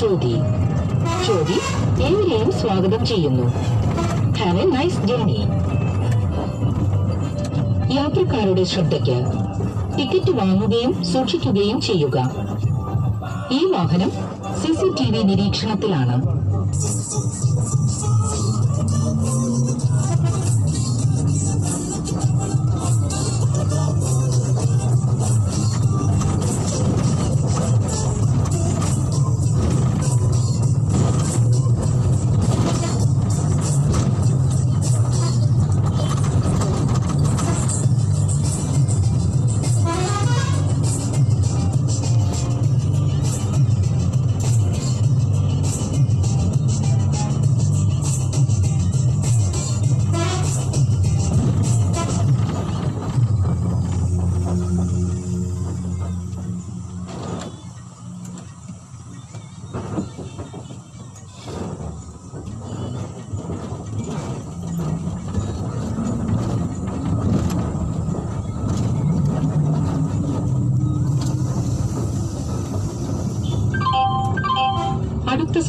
ചോതി ചോതി ഏവരെയും സ്വാഗതം ചെയ്യുന്നു. ഹാവ് എ നൈസ് ജേണി യാത്രക്കാരുടെ ശ്രദ്ധയ്ക്ക് ടിക്കറ്റ് വാങ്ങുകയും സൂക്ഷിക്കുകയും ചെയ്യുക. ഈ വാഹനം സി സി ടി വി നിരീക്ഷണത്തിലാണ്.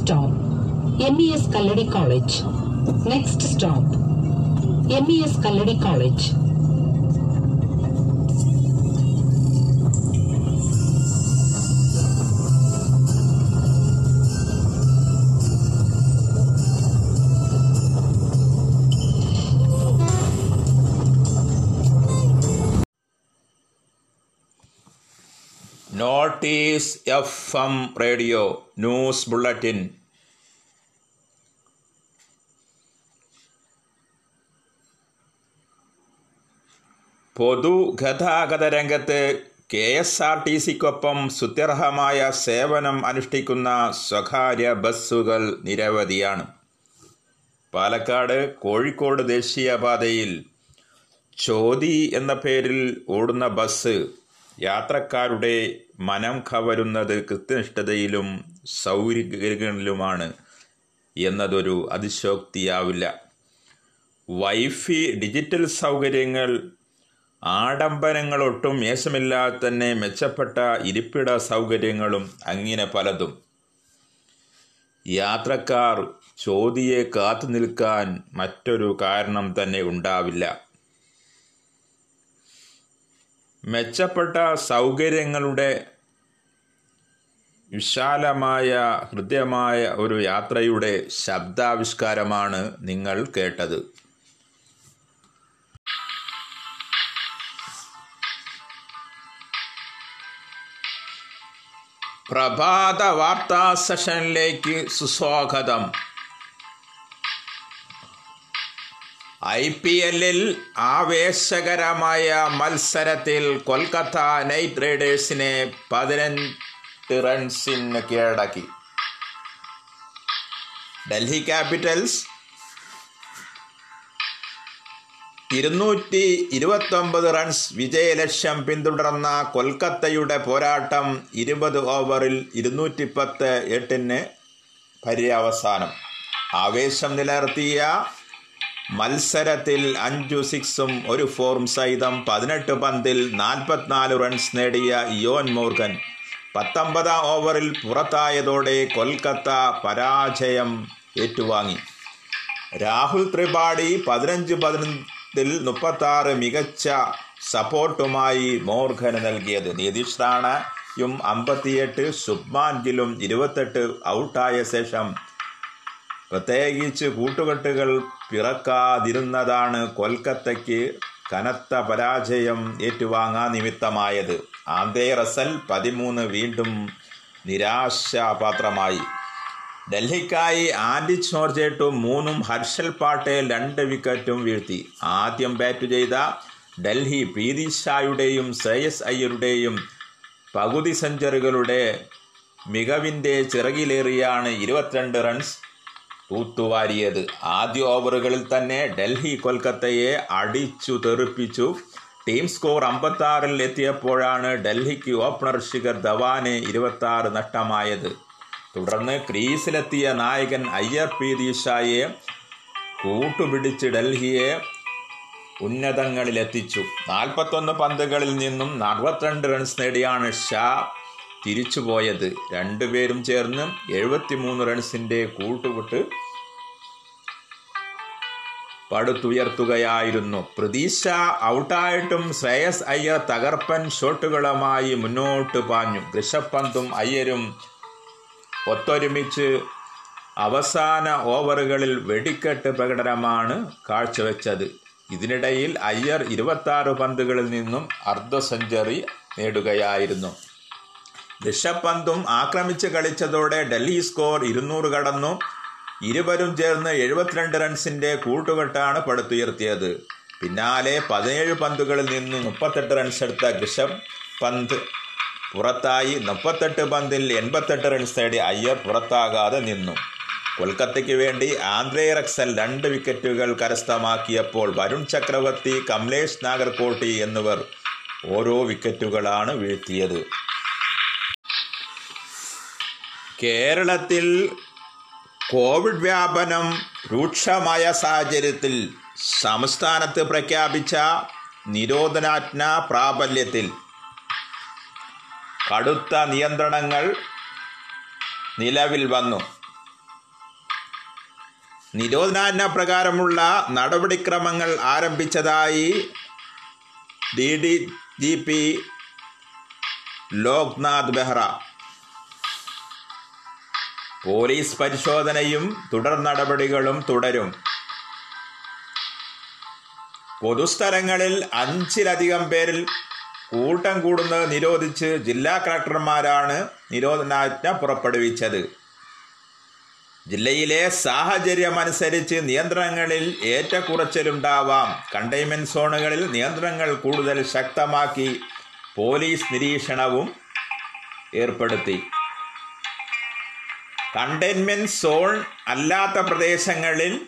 stop MES Kaladi College. Next stop MES Kaladi College. College notice F M radio news bulletin പൊതുഗതാഗത രംഗത്ത് കെ എസ് ആർ ടി സിക്കൊപ്പം സുത്യർഹമായ സേവനം അനുഷ്ഠിക്കുന്ന സ്വകാര്യ ബസ്സുകൾ നിരവധിയാണ്. പാലക്കാട് കോഴിക്കോട് ദേശീയപാതയിൽ ചോതി എന്ന പേരിൽ ഓടുന്ന ബസ് യാത്രക്കാരുടെ മനം കവരുന്നത് കൃത്യനിഷ്ഠതയിലും സൗകര്യങ്ങളിലുമാണ് എന്നതൊരു അതിശോക്തിയാവില്ല. വൈഫി ഡിജിറ്റൽ സൗകര്യങ്ങൾ ആഡംബരങ്ങളൊട്ടും മേശമില്ലാതെ തന്നെ മെച്ചപ്പെട്ട ഇരിപ്പിട സൗകര്യങ്ങളും അങ്ങനെ പലതും. യാത്രക്കാർ ചോതിയെ കാത്തു നിൽക്കാൻ മറ്റൊരു കാരണം തന്നെ ഉണ്ടാവില്ല. മെച്ചപ്പെട്ട സൗകര്യങ്ങളുടെ വിശാലമായ ഹൃദ്യമായ ഒരു യാത്രയുടെ ശബ്ദാവിഷ്കാരമാണ് നിങ്ങൾ കേട്ടത്. പ്രഭാത വാർത്താ സെഷനിലേക്ക് സുസ്വാഗതം. ഐ പി എല്ലിൽ ആവേശകരമായ മത്സരത്തിൽ കൊൽക്കത്ത നൈറ്റ് റൈഡേഴ്സിനെ പതിനഞ്ച് റൺസിന് കീഴടക്കി. ഡൽഹി ക്യാപിറ്റൽസ് ഇരുന്നൂറ്റി ഇരുപത്തൊമ്പത് റൺസ് വിജയലക്ഷ്യം പിന്തുടർന്ന കൊൽക്കത്തയുടെ പോരാട്ടം ഇരുപത് ഓവറിൽ ഇരുന്നൂറ്റി പത്ത് എട്ടിന് പര്യവസാനം. ആവേശം നിലനിർത്തിയ മത്സരത്തിൽ അഞ്ചു സിക്സും ഒരു ഫോറും സഹിതം പതിനെട്ട് പന്തിൽ നാൽപ്പത്തിനാല് റൺസ് നേടിയ യോൻ മോർഗൻ. പത്തൊമ്പതാം ഓവറിൽ പുറത്തായതോടെ കൊൽക്കത്ത പരാജയം ഏറ്റുവാങ്ങി. രാഹുൽ ത്രിപാഠി പതിനഞ്ച് പതിനഞ്ചിൽ മുപ്പത്താറ് മികച്ച സപ്പോർട്ടുമായി മോർഗന് നൽകിയത്. നിതീഷ് റാണയും അമ്പത്തിയെട്ട് സുബ്മാൻ ഗിലും ഇരുപത്തെട്ട് ഔട്ടായ ശേഷം പ്രത്യേകിച്ച് കൂട്ടുകെട്ടുകൾ പിറക്കാതിരുന്നതാണ് കൊൽക്കത്തയ്ക്ക് കനത്ത പരാജയം ഏറ്റുവാങ്ങാൻ നിമിത്തമായത്. ആന്തേ റസൽ പതിമൂന്ന് വീണ്ടും നിരാശാപാത്രമായി. ഡൽഹിക്കായി ആൻഡി ചോർജേട്ടും മൂന്നും ഹർഷൽ പാട്ടേൽ രണ്ട് വിക്കറ്റും വീഴ്ത്തി. ആദ്യം ബാറ്റ് ചെയ്ത ഡൽഹി പ്രീതി ഷായുടെയും ശ്രേയസ് അയ്യരുടെയും പകുതി സെഞ്ചറികളുടെ മികവിന്റെ ചിറകിലേറിയാണ് ഇരുപത്തിരണ്ട് റൺസ് തൂത്തുവാരിയത് ആദ്യ ഓവറുകളിൽ തന്നെ ഡൽഹി കൊൽക്കത്തയെ അടിച്ചു തെറിപ്പിച്ചു. ടീം സ്കോർ അമ്പത്താറിൽ എത്തിയപ്പോഴാണ് ഡൽഹിക്ക് ഓപ്പണർ ശിഖർ ധവാന് ഇരുപത്തി നഷ്ടമായത്. തുടർന്ന് ക്രീസിലെത്തിയ നായകൻ അയ്യർ പി ദീഷായെ കൂട്ടുപിടിച്ച് ഡൽഹിയെ ഉന്നതങ്ങളിലെത്തിച്ചു. നാൽപ്പത്തൊന്ന് പന്തുകളിൽ നിന്നും അറുപത്തിരണ്ട് റൺസ് നേടിയാണ് ഷാ തിരിച്ചുപോയത്. രണ്ടുപേരും ചേർന്ന് എഴുപത്തിമൂന്ന് റൺസിന്റെ കൂട്ടുവിട്ട് പടുത്തുയർത്തുകയായിരുന്നു. പ്രതീക്ഷ ഔട്ടായിട്ടും ശ്രേയസ് അയ്യർ തകർപ്പൻ ഷോട്ടുകളുമായി മുന്നോട്ട് പാഞ്ഞു. ഋഷഭ് പന്തും അയ്യരും ഒത്തൊരുമിച്ച് അവസാന ഓവറുകളിൽ വെടിക്കെട്ട് പ്രകടനമാണ് കാഴ്ചവെച്ചത്. ഇതിനിടയിൽ അയ്യർ ഇരുപത്തി പന്തുകളിൽ നിന്നും അർദ്ധ സെഞ്ചുറി നേടുകയായിരുന്നു. ഋഷഭ് പന്തും ആക്രമിച്ച് കളിച്ചതോടെ ഡൽഹി സ്കോർ ഇരുന്നൂറ് കടന്നു. ഇരുവരും ചേർന്ന് എഴുപത്തിരണ്ട് റൺസിന്റെ കൂട്ടുകെട്ടാണ് പടുത്തുയർത്തിയത്. പിന്നാലെ പതിനേഴ് പന്തുകളിൽ നിന്ന് മുപ്പത്തെട്ട് റൺസ് എടുത്ത ഋഷഭ് പന്ത് പുറത്തായി. മുപ്പത്തെട്ട് പന്തിൽ എൺപത്തെട്ട് റൺസ് നേടി അയ്യർ പുറത്താകാതെ നിന്നു. കൊൽക്കത്തയ്ക്ക് വേണ്ടി ആന്ധ്രേ റക്സൽ രണ്ട് വിക്കറ്റുകൾ കരസ്ഥമാക്കിയപ്പോൾ വരുൺ ചക്രവർത്തി കമലേഷ് നാഗർകോട്ടി എന്നിവർ ഓരോ വിക്കറ്റുകളാണ് വീഴ്ത്തിയത്. കേരളത്തിൽ കോവിഡ് വ്യാപനം രൂക്ഷമായ സാഹചര്യത്തിൽ സംസ്ഥാനത്ത് പ്രഖ്യാപിച്ച നിരോധനാജ്ഞ പ്രാബല്യത്തിൽ. കടുത്ത നിയന്ത്രണങ്ങൾ നിലവിൽ വന്നു. നിരോധനാജ്ഞ പ്രകാരമുള്ള നടപടിക്രമങ്ങൾ ആരംഭിച്ചതായി D D G P Loknath Behra police പരിശോധനയും തുടർ നടപടികളും തുടരും. പൊതുസ്ഥലങ്ങളിൽ അഞ്ചിലധികം പേരിൽ കൂട്ടം കൂടുന്നത് നിരോധിച്ച് ജില്ലാ കളക്ടർമാരാണ് നിരോധനാജ്ഞ പുറപ്പെടുവിച്ചത്. ജില്ലയിലെ സാഹചര്യമനുസരിച്ച് നിയന്ത്രണങ്ങളിൽ ഏറ്റക്കുറച്ചിലുണ്ടാവാം. കണ്ടെയ്ൻമെന്റ് സോണുകളിൽ നിയന്ത്രണങ്ങൾ കൂടുതൽ ശക്തമാക്കി പോലീസ് നിരീക്ഷണവും ഏർപ്പെടുത്തി. കണ്ടെയ്ൻമെന്റ് സോൺ അല്ലാത്ത പ്രദേശങ്ങളിൽ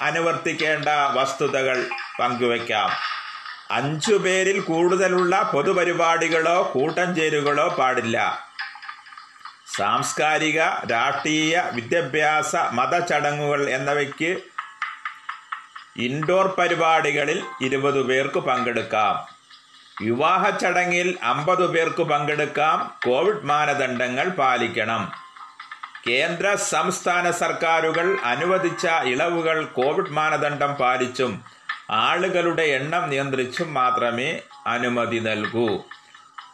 അനുവർത്തിക്കേണ്ട വസ്തുതകൾ പങ്കുവയ്ക്കാം. അഞ്ചു പേരിൽ കൂടുതലുള്ള പൊതുപരിപാടികളോ കൂട്ടം ചേരുകളോ പാടില്ല. സാംസ്കാരിക രാഷ്ട്രീയ വിദ്യാഭ്യാസ മതചടങ്ങുകൾ എന്നിവയ്ക്ക് ഇൻഡോർ പരിപാടികളിൽ ഇരുപത് പേർക്ക് പങ്കെടുക്കാം. വിവാഹ ചടങ്ങിൽ അമ്പത് പേർക്ക് പങ്കെടുക്കാം. കോവിഡ് മാനദണ്ഡങ്ങൾ പാലിക്കണം. കേന്ദ്ര സംസ്ഥാന സർക്കാരുകൾ അനുവദിച്ച ഇളവുകൾ കോവിഡ് മാനദണ്ഡം പാലിച്ചും ആളുകളുടെ എണ്ണം നിയന്ത്രിച്ചും മാത്രമേ അനുമതി നൽകൂ.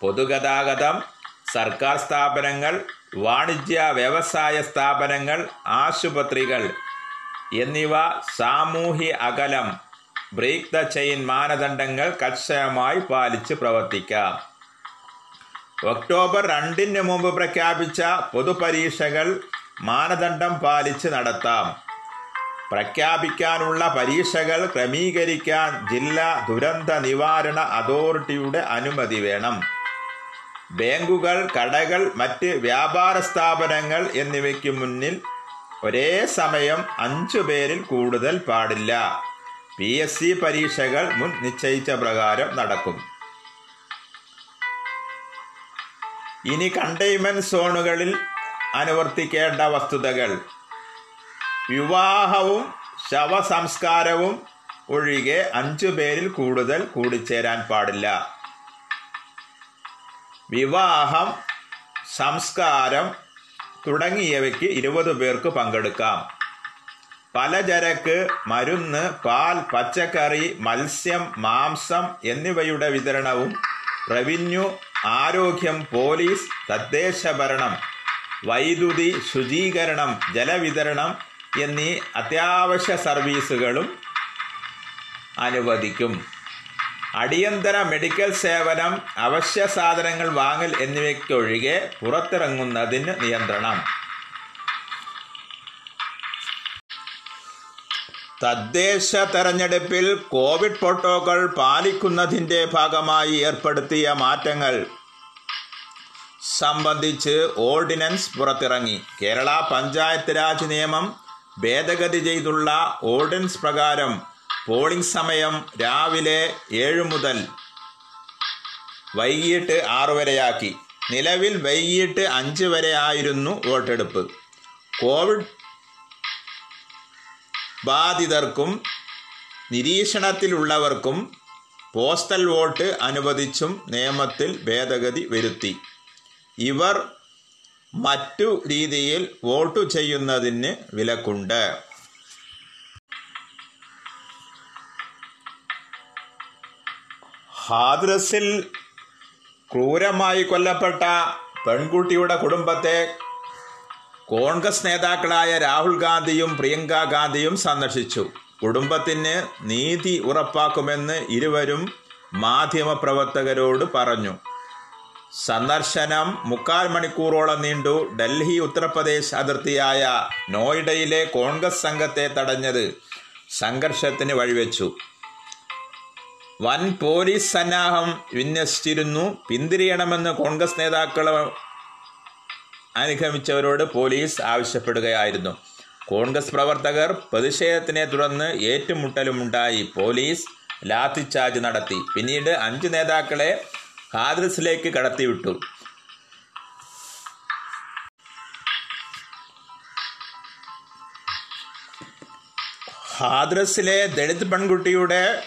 പൊതുഗതാഗതം സർക്കാർ സ്ഥാപനങ്ങൾ വാണിജ്യ വ്യവസായ സ്ഥാപനങ്ങൾ ആശുപത്രികൾ എന്നിവ സാമൂഹ്യ അകലം ബ്രേക്ക് ദ ചെയിൻ മാനദണ്ഡങ്ങൾ കർശനമായി പാലിച്ച് പ്രവർത്തിക്കാം. ഒക്ടോബർ രണ്ടിന് മുമ്പ് പ്രഖ്യാപിച്ച പൊതുപരീക്ഷകൾ മാനദണ്ഡം പാലിച്ച് നടത്താം. പ്രഖ്യാപിക്കാനുള്ള പരീക്ഷകൾ ക്രമീകരിക്കാൻ ജില്ലാ ദുരന്ത നിവാരണ അതോറിറ്റിയുടെ അനുമതി വേണം. ബാങ്കുകൾ കടകൾ മറ്റ് വ്യാപാര സ്ഥാപനങ്ങൾ എന്നിവയ്ക്ക് മുന്നിൽ ഒരേ സമയം അഞ്ചു പേരിൽ കൂടുതൽ പാടില്ല. പി എസ് സി പരീക്ഷകൾ മുൻ നിശ്ചയിച്ച പ്രകാരം നടക്കും. ഇനി കണ്ടെയ്ൻമെന്റ് സോണുകളിൽ അനുവർത്തിക്കേണ്ട വസ്തുതകൾ. വിവാഹവും ശവസംസ്കാരവും ഒഴികെ അഞ്ചു പേരിൽ കൂടുതൽ കൂടിച്ചേരാൻ പാടില്ല. വിവാഹം സംസ്കാരം തുടങ്ങിയവയ്ക്ക് ഇരുപത് പേർക്ക് പങ്കെടുക്കാം. പലചരക്ക് മരുന്ന് പാൽ പച്ചക്കറി മത്സ്യം മാംസം എന്നിവയുടെ വിതരണവും റവന്യൂ ആരോഗ്യം പോലീസ് തദ്ദേശ ഭരണം വൈദ്യുതി ശുചീകരണം ജലവിതരണം എന്നീ അത്യാവശ്യ സർവീസുകളും അനുവദിക്കും. അടിയന്തര മെഡിക്കൽ സേവനം അവശ്യ സാധനങ്ങൾ വാങ്ങൽ എന്നിവയ്ക്കൊഴികെ പുറത്തിറങ്ങുന്നതിന് നിയന്ത്രണം. തദ്ദേശ തെരഞ്ഞെടുപ്പിൽ കോവിഡ് പ്രോട്ടോകോൾ പാലിക്കുന്നതിന്റെ ഭാഗമായി ഏർപ്പെടുത്തിയ മാറ്റങ്ങൾ സംബന്ധിച്ച് ഓർഡിനൻസ് പുറത്തിറങ്ങി. കേരള പഞ്ചായത്ത് രാജ് നിയമം ഭേദഗതി ചെയ്തുള്ള ഓർഡിനൻസ് പ്രകാരം പോളിംഗ് സമയം രാവിലെ ഏഴ് മുതൽ വൈകിട്ട് ആറ് വരെയാക്കി. നിലവിൽ വൈകിട്ട് അഞ്ച് വരെ ആയിരുന്നു വോട്ടെടുപ്പ്. കോവിഡ് ബാധിതർക്കും നിരീക്ഷണത്തിലുള്ളവർക്കും പോസ്റ്റൽ വോട്ട് അനുവദിച്ചും നിയമത്തിൽ ഭേദഗതി വരുത്തി. ഇവർ മറ്റു രീതിയിൽ വോട്ട് ചെയ്യുന്നതിന് വിലക്കുണ്ട്. ഹാദ്രസിൽ ക്രൂരമായി കൊല്ലപ്പെട്ട പെൺകുട്ടിയുടെ കുടുംബത്തെ കോൺഗ്രസ് നേതാക്കളായ രാഹുൽ ഗാന്ധിയും പ്രിയങ്ക ഗാന്ധിയും സന്ദർശിച്ചു. കുടുംബത്തിന് നീതി ഉറപ്പാക്കുമെന്ന് ഇരുവരും മാധ്യമപ്രവർത്തകരോട് പറഞ്ഞു. സന്ദർശനം മുക്കാൽ മണിക്കൂറോളം നീണ്ടു. ഡൽഹി ഉത്തർപ്രദേശ് അതിർത്തിയായ നോയിഡയിലെ കോൺഗ്രസ് സംഘത്തെ തടഞ്ഞത് സംഘർഷത്തിന് വഴിവെച്ചു. വൻ പോലീസ് സന്നാഹം വിന്യസിച്ചിരുന്നു. പിന്തിരിയണമെന്ന് കോൺഗ്രസ് നേതാക്കൾ അനുഗമിച്ചവരോട് പോലീസ് ആവശ്യപ്പെടുകയായിരുന്നു. കോൺഗ്രസ് പ്രവർത്തകർ പ്രതിഷേധത്തിനെ തുടർന്ന് ഏറ്റുമുട്ടലുമുണ്ടായി. പോലീസ് ലാത്തിച്ചാർജ് നടത്തി. പിന്നീട് അഞ്ച് നേതാക്കളെ ഹാദ്രസിലേക്ക് കടത്തിവിട്ടു. ഹാദ്രസിലെ ദളിത് പെൺകുട്ടിയുടെ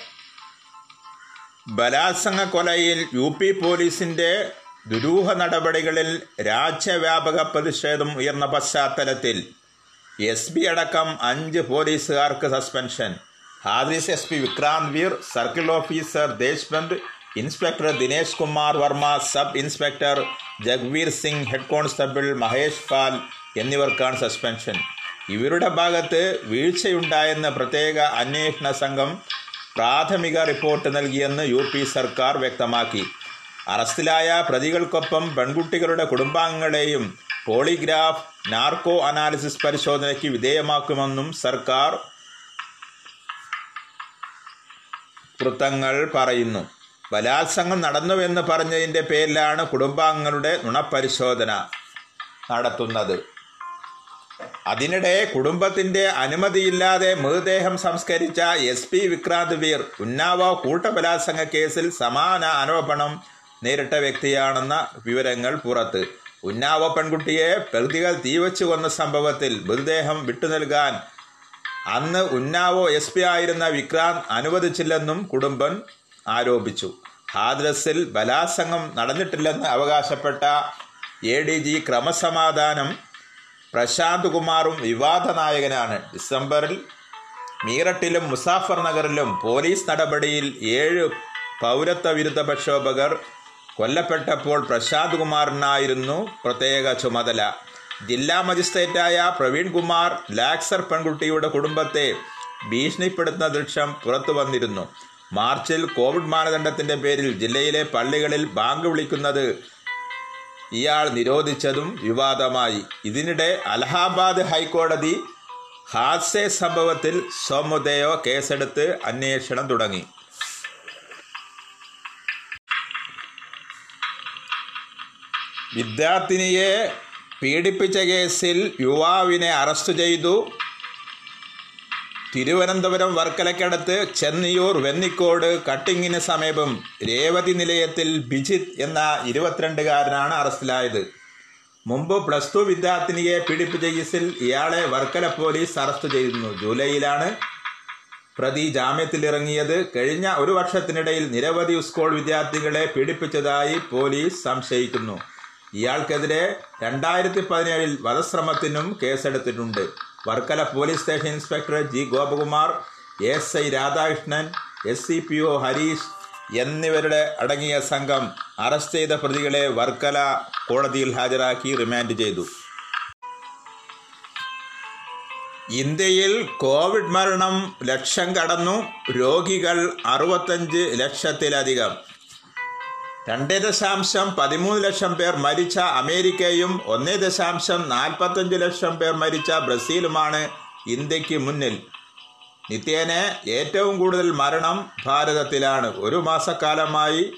ബലാത്സംഗ കൊലയിൽ യു പി പോലീസിന്റെ ദുരൂഹ നടപടികളിൽ രാജ്യവ്യാപക പ്രതിഷേധം ഉയർന്ന പശ്ചാത്തലത്തിൽ എസ് പി അടക്കം അഞ്ച് പോലീസുകാർക്ക് suspension. Hathras S P Vikrant Vir circle officer ദേശ്ബന്ദ് inspector Dinesh Kumar Verma sub inspector Jagveer Singh head constable Mahesh Pal എന്നിവർക്കാണ് സസ്പെൻഷൻ. ഇവരുടെ ഭാഗത്ത് വീഴ്ചയുണ്ടായെന്ന് പ്രത്യേക അന്വേഷണ സംഘം പ്രാഥമിക റിപ്പോർട്ട് നൽകിയെന്ന് യു സർക്കാർ വ്യക്തമാക്കി. അറസ്റ്റിലായ പ്രതികൾക്കൊപ്പം പെൺകുട്ടികളുടെ കുടുംബാംഗങ്ങളെയും പോളിഗ്രാഫ് നാർക്കോ അനാലിസിസ് പരിശോധനയ്ക്ക് വിധേയമാക്കുമെന്നും സർക്കാർ വൃത്തങ്ങൾ പറയുന്നു. ബലാത്സംഗം നടന്നുവെന്ന് പറഞ്ഞതിന്റെ പേരിലാണ് കുടുംബാംഗങ്ങളുടെ നുണപരിശോധന നടത്തുന്നത്. അതിനിടെ കുടുംബത്തിന്റെ അനുമതിയില്ലാതെ മൃതദേഹം സംസ്കരിച്ച എസ് പി വിക്രാന്ത് വീർ ഉന്നാവോ കൂട്ടബലാത്സംഗ കേസിൽ സമാന ആരോപണം നേരിട്ട വ്യക്തിയാണെന്ന വിവരങ്ങൾ പുറത്ത്. ഉന്നാവ പെൺകുട്ടിയെ പ്രതികൾ തീവച്ചു കൊന്ന സംഭവത്തിൽ മൃതദേഹം വിട്ടു നൽകാൻ അന്ന് ഉന്നാവോ എസ് പി ആയിരുന്ന വിക്രാന്ത് അനുവദിച്ചില്ലെന്നും കുടുംബം ആരോപിച്ചു. ഹാദ്രസിൽ ബലാത്സംഗം നടന്നിട്ടില്ലെന്ന് അവകാശപ്പെട്ട എ ഡി ജി ക്രമസമാധാനം പ്രശാന്ത് കുമാറും വിവാദ നായകനാണ്. ഡിസംബറിൽ മീററ്റിലും മുസാഫർ നഗറിലും പോലീസ് നടപടിയിൽ ഏഴ് പൗരത്വ വിരുദ്ധ പ്രക്ഷോഭകർ കൊല്ലപ്പെട്ടപ്പോൾ പ്രശാന്ത് കുമാറിനായിരുന്നു പ്രത്യേക ചുമതല. ജില്ലാ മജിസ്ട്രേറ്റായ പ്രവീൺ കുമാർ ലാക്സർ പെൺകുട്ടിയുടെ കുടുംബത്തെ ഭീഷണിപ്പെടുത്തുന്ന ദൃശ്യം പുറത്തു വന്നിരുന്നു. മാർച്ചിൽ കോവിഡ് മാനദണ്ഡത്തിന്റെ പേരിൽ ജില്ലയിലെ പള്ളികളിൽ ബാങ്ക് വിളിക്കുന്നത് ഇയാൾ നിരോധിച്ചതും വിവാദമായി. ഇതിനിടെ അലഹാബാദ് ഹൈക്കോടതി ഹാസ്യ സംഭവത്തിൽ സോമുദയോ കേസെടുത്ത് അന്വേഷണം തുടങ്ങി. വിദ്യാർത്ഥിനിയെ പീഡിപ്പിച്ച കേസിൽ യുവാവിനെ അറസ്റ്റ് ചെയ്തു. തിരുവനന്തപുരം വർക്കലക്കടുത്ത് ചെന്നിയൂർ വെന്നിക്കോട് കട്ടിങ്ങിന് സമീപം രേവതി നിലയത്തിൽ ബിജിത് എന്ന ഇരുപത്തിരണ്ടുകാരനാണ് അറസ്റ്റിലായത്. മുമ്പ് പ്ലസ് ടു വിദ്യാർത്ഥിനിയെ പീഡിപ്പിച്ച കേസിൽ ഇയാളെ വർക്കല പോലീസ് അറസ്റ്റ് ചെയ്തിരുന്നു. ജൂലൈയിലാണ് പ്രതി ജാമ്യത്തിലിറങ്ങിയത്. കഴിഞ്ഞ ഒരു വർഷത്തിനിടയിൽ നിരവധി സ്കൂൾ വിദ്യാർത്ഥികളെ പീഡിപ്പിച്ചതായി പോലീസ് സംശയിക്കുന്നു. ഇയാൾക്കെതിരെ രണ്ടായിരത്തി പതിനേഴിൽ വധശ്രമത്തിനും കേസെടുത്തിട്ടുണ്ട്. Varkala police station inspector G Gopakumar S I Radhakrishnan S C P O Harish എന്നിവരുടെ അടങ്ങിയ സംഘം അറസ്റ്റ് ചെയ്ത പ്രതികളെ വർക്കല കോടതിയിൽ ഹാജരാക്കി റിമാൻഡ് ചെയ്തു. ഇന്ത്യയിൽ കോവിഡ് മരണം ലക്ഷം കടന്നു. രോഗികൾ അറുപത്തഞ്ച് ലക്ഷത്തിലധികം. രണ്ട് ദശാംശം പതിമൂന്ന് ലക്ഷം പേർ മരിച്ച അമേരിക്കയും ഒന്നേ ദശാംശം നാൽപ്പത്തഞ്ച് ലക്ഷം പേർ മരിച്ച ബ്രസീലുമാണ് ഇന്ത്യയ്ക്ക് മുന്നിൽ. നിത്യേന ഏറ്റവും കൂടുതൽ മരണം ഭാരതത്തിലാണ്. ഒരു മാസക്കാലമായി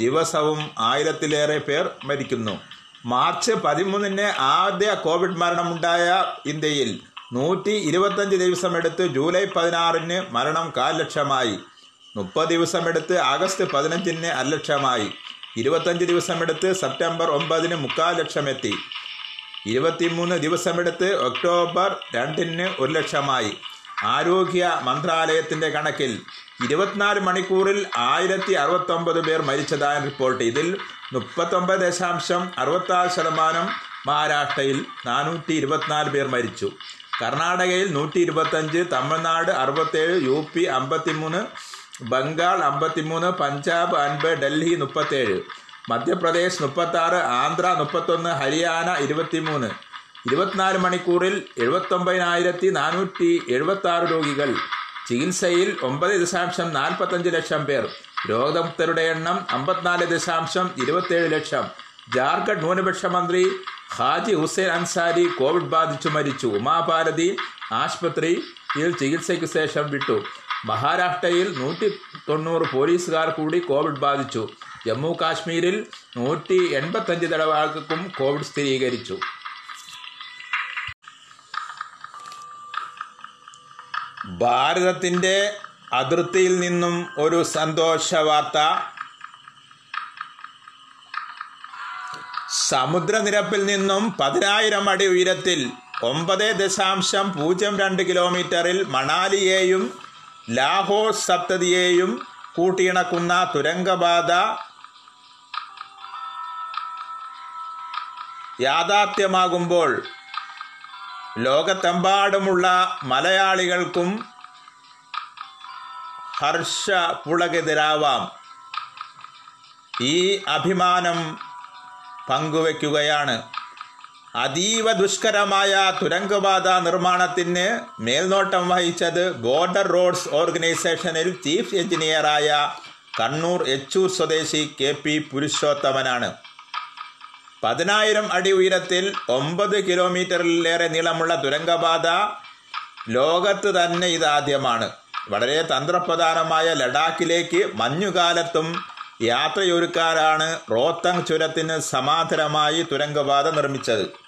ദിവസവും ആയിരത്തിലേറെ പേർ മരിക്കുന്നു. മാർച്ച് പതിമൂന്നിന് ആദ്യ കോവിഡ് മരണമുണ്ടായ ഇന്ത്യയിൽ നൂറ്റി ഇരുപത്തഞ്ച് ദിവസമെടുത്ത് ജൂലൈ പതിനാറിന് മരണം കാൽ ലക്ഷമായി മുപ്പത് ദിവസമെടുത്ത് ആഗസ്റ്റ് പതിനഞ്ചിന് അരലക്ഷമായി ഇരുപത്തഞ്ച് ദിവസമെടുത്ത് സെപ്റ്റംബർ ഒമ്പതിന് മുക്കാൽ ലക്ഷമെത്തി ഇരുപത്തിമൂന്ന് ദിവസമെടുത്ത് ഒക്ടോബർ രണ്ടിന് ഒരു ലക്ഷമായി. ആരോഗ്യ മന്ത്രാലയത്തിന്റെ കണക്കിൽ ഇരുപത്തിനാല് മണിക്കൂറിൽ ആയിരത്തി അറുപത്തൊമ്പത് പേർ മരിച്ചതായി റിപ്പോർട്ട്. ഇതിൽ മുപ്പത്തൊമ്പത് ദശാംശം അറുപത്താറ് ശതമാനം മഹാരാഷ്ട്രയിൽ നാനൂറ്റി ഇരുപത്തിനാല് പേർ മരിച്ചു. കർണാടകയിൽ നൂറ്റി ഇരുപത്തഞ്ച് തമിഴ്നാട് അറുപത്തേഴ് യു പി അമ്പത്തിമൂന്ന് ബംഗാൾ അമ്പത്തിമൂന്ന് പഞ്ചാബ് അൻപത് ഡൽഹി മുപ്പത്തേഴ് മധ്യപ്രദേശ് മുപ്പത്താറ് ആന്ധ്ര മുപ്പത്തൊന്ന് ഹരിയാന ഇരുപത്തിമൂന്ന്. ഇരുപത്തിനാല് മണിക്കൂറിൽ എഴുപത്തൊമ്പതിനായിരത്തി നാനൂറ്റി എഴുപത്തി ആറ് രോഗികൾ. ചികിത്സയിൽ ഒമ്പത് ദശാംശം നാൽപ്പത്തഞ്ച് ലക്ഷം പേർ. രോഗമുക്തരുടെ എണ്ണം അമ്പത്തിനാല് ദശാംശം ഇരുപത്തേഴ് ലക്ഷം. ജാർഖണ്ഡ് ന്യൂനപക്ഷ മന്ത്രി ഹാജി ഹുസൈൻ അൻസാരി കോവിഡ് ബാധിച്ചു മരിച്ചു. ഉമാഭാരതി ആശുപത്രിയിൽ ചികിത്സയ്ക്ക് ശേഷം വിട്ടു. മഹാരാഷ്ട്രയിൽ നൂറ്റി തൊണ്ണൂറ് പോലീസുകാർ കൂടി കോവിഡ് ബാധിച്ചു. ജമ്മു കാശ്മീരിൽ നൂറ്റി എൺപത്തഞ്ച് തടവാൾക്കും കോവിഡ് സ്ഥിരീകരിച്ചു. ഭാരതത്തിന്റെ അതിർത്തിയിൽ നിന്നും ഒരു സന്തോഷ വാർത്ത. സമുദ്രനിരപ്പിൽ നിന്നും പതിനായിരം അടി ഉയരത്തിൽ ഒമ്പത് ദശാംശം പൂജ്യം രണ്ട് കിലോമീറ്ററിൽ മണാലിയെയും ലാഹോർ സപ്തതിയെയും കൂട്ടിയിണക്കുന്ന തുരങ്കബാധ യാഥാർത്ഥ്യമാകുമ്പോൾ ലോകത്തെമ്പാടുമുള്ള മലയാളികൾക്കും ഹർഷ പുളകെതിരാവാം ഈ അഭിമാനം പങ്കുവയ്ക്കുകയാണ്. അതീവ ദുഷ്കരമായ തുരങ്കപാത നിർമ്മാണത്തിന് മേൽനോട്ടം വഹിച്ചത് ബോർഡർ റോഡ്സ് ഓർഗനൈസേഷനിൽ ചീഫ് എഞ്ചിനീയറായ കണ്ണൂർ എച്ചൂർ സ്വദേശി കെ പി പുരുഷോത്തമനാണ്. പതിനായിരം അടി ഉയരത്തിൽ ഒമ്പത് കിലോമീറ്ററിലേറെ നീളമുള്ള തുരങ്കപാത ലോകത്ത് തന്നെ ഇതാദ്യമാണ്. വളരെ തന്ത്രപ്രധാനമായ ലഡാക്കിലേക്ക് മഞ്ഞുകാലത്തും യാത്രയൊരുക്കാരാണ് റോത്തങ് ചുരത്തിന് സമാന്തരമായി തുരങ്കപാത നിർമ്മിച്ചത്.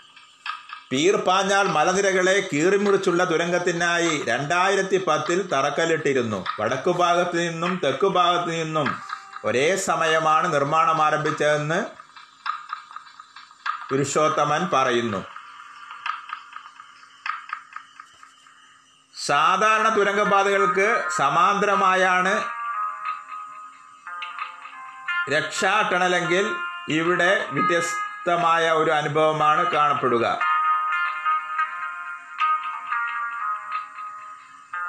പീർ പാഞ്ഞാൽ മലനിരകളെ കീറിമുറിച്ചുള്ള തുരങ്കത്തിനായി രണ്ടായിരത്തി പത്തിൽ തറക്കല്ലിട്ടിരുന്നു. വടക്കു ഭാഗത്തു നിന്നും തെക്കു ഭാഗത്തു നിന്നും ഒരേ സമയമാണ് നിർമ്മാണം ആരംഭിച്ചതെന്ന് പുരുഷോത്തമൻ പറയുന്നു. സാധാരണ തുരങ്കപാതകൾക്ക് സമാന്തരമായാണ് രക്ഷാ ടണലെങ്കിൽ ഇവിടെ വ്യത്യസ്തമായ ഒരു അനുഭവമാണ് കാണപ്പെടുക.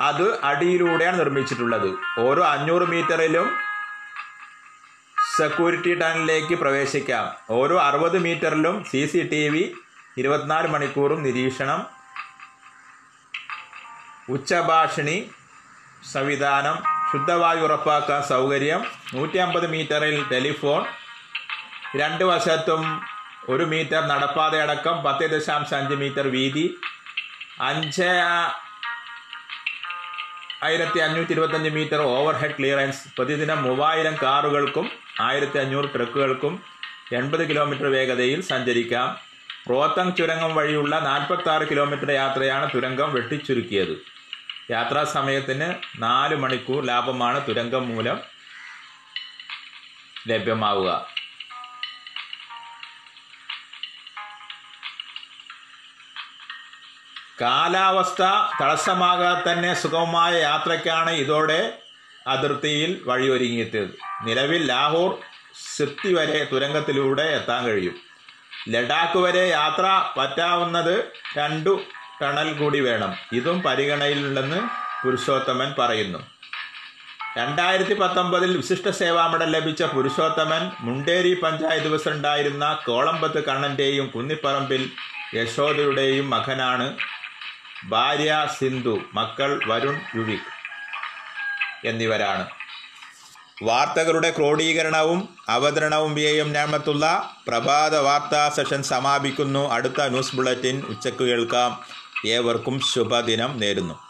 അത് അടിയിലൂടെയാണ് നിർമ്മിച്ചിട്ടുള്ളത്. ഓരോ അഞ്ഞൂറ് മീറ്ററിലും സെക്യൂരിറ്റി ടണലിലേക്ക് പ്രവേശിക്കാം. ഓരോ അറുപത് മീറ്ററിലും സി സി ടി വി ഇരുപത്തിനാല് മണിക്കൂറും നിരീക്ഷണം ഉച്ചഭാഷിണി സംവിധാനം ശുദ്ധവായു ഉറപ്പാക്കാൻ സൗകര്യം നൂറ്റി അമ്പത് മീറ്ററിൽ ടെലിഫോൺ രണ്ട് വശത്തും ഒരു മീറ്റർ നടപ്പാതയടക്കം പത്ത് ദശാംശം അഞ്ച് മീറ്റർ വീതി അഞ്ച് ആയിരത്തി അഞ്ഞൂറ്റി ഇരുപത്തഞ്ച് മീറ്റർ ഓവർഹെഡ് ക്ലിയറൻസ് പ്രതിദിനം മൂവായിരം കാറുകൾക്കും ആയിരത്തി അഞ്ഞൂറ് ട്രക്കുകൾക്കും എൺപത് കിലോമീറ്റർ വേഗതയിൽ സഞ്ചരിക്കാം. റോത്തങ് ചുരങ്കം വഴിയുള്ള നാൽപ്പത്തി ആറ് കിലോമീറ്റർ യാത്രയാണ് തുരങ്കം വെട്ടിച്ചുരുക്കിയത്. യാത്രാ സമയത്തിന് നാല് മണിക്കൂർ ലാഭമാണ് തുരങ്കം മൂലം ലഭ്യമാവുക. കാലാവസ്ഥ തടസ്സമാകാതെ തന്നെ സുഗമമായ യാത്രയ്ക്കാണ് ഇതോടെ അതിർത്തിയിൽ വഴിയൊരുങ്ങിയെത്തിയത്. നിലവിൽ ലാഹോർ സിത്തി വരെ തുരങ്കത്തിലൂടെ എത്താൻ കഴിയും. ലഡാക്ക് വരെ യാത്ര പറ്റാവുന്നത് രണ്ടു ടണൽ കൂടി വേണം. ഇതും പരിഗണനയിലുണ്ടെന്ന് പുരുഷോത്തമൻ പറയുന്നു. രണ്ടായിരത്തി പത്തൊമ്പതിൽ വിശിഷ്ട സേവാ മെഡൽ ലഭിച്ച പുരുഷോത്തമൻ മുണ്ടേരി പഞ്ചായത്ത് പ്രസിഡന്റായിരുന്ന കോളമ്പത്ത് കണ്ണന്റെയും കുന്നിപ്പറമ്പിൽ യശോദയുടെയും മകനാണ് ഭാര്യ സിന്ധു മക്കൾ വരുൺ യുവിക് എന്നിവരാണ്. വാർത്തകളുടെ ക്രോഡീകരണവും അവതരണവും വി എം ഞാമത്തുള്ള പ്രഭാത വാർത്താ സെഷൻ സമാപിക്കുന്നു. അടുത്ത ന്യൂസ് ബുള്ളറ്റിൻ ഉച്ചയ്ക്ക് കേൾക്കാം. ഏവർക്കും ശുഭദിനം നേരുന്നു.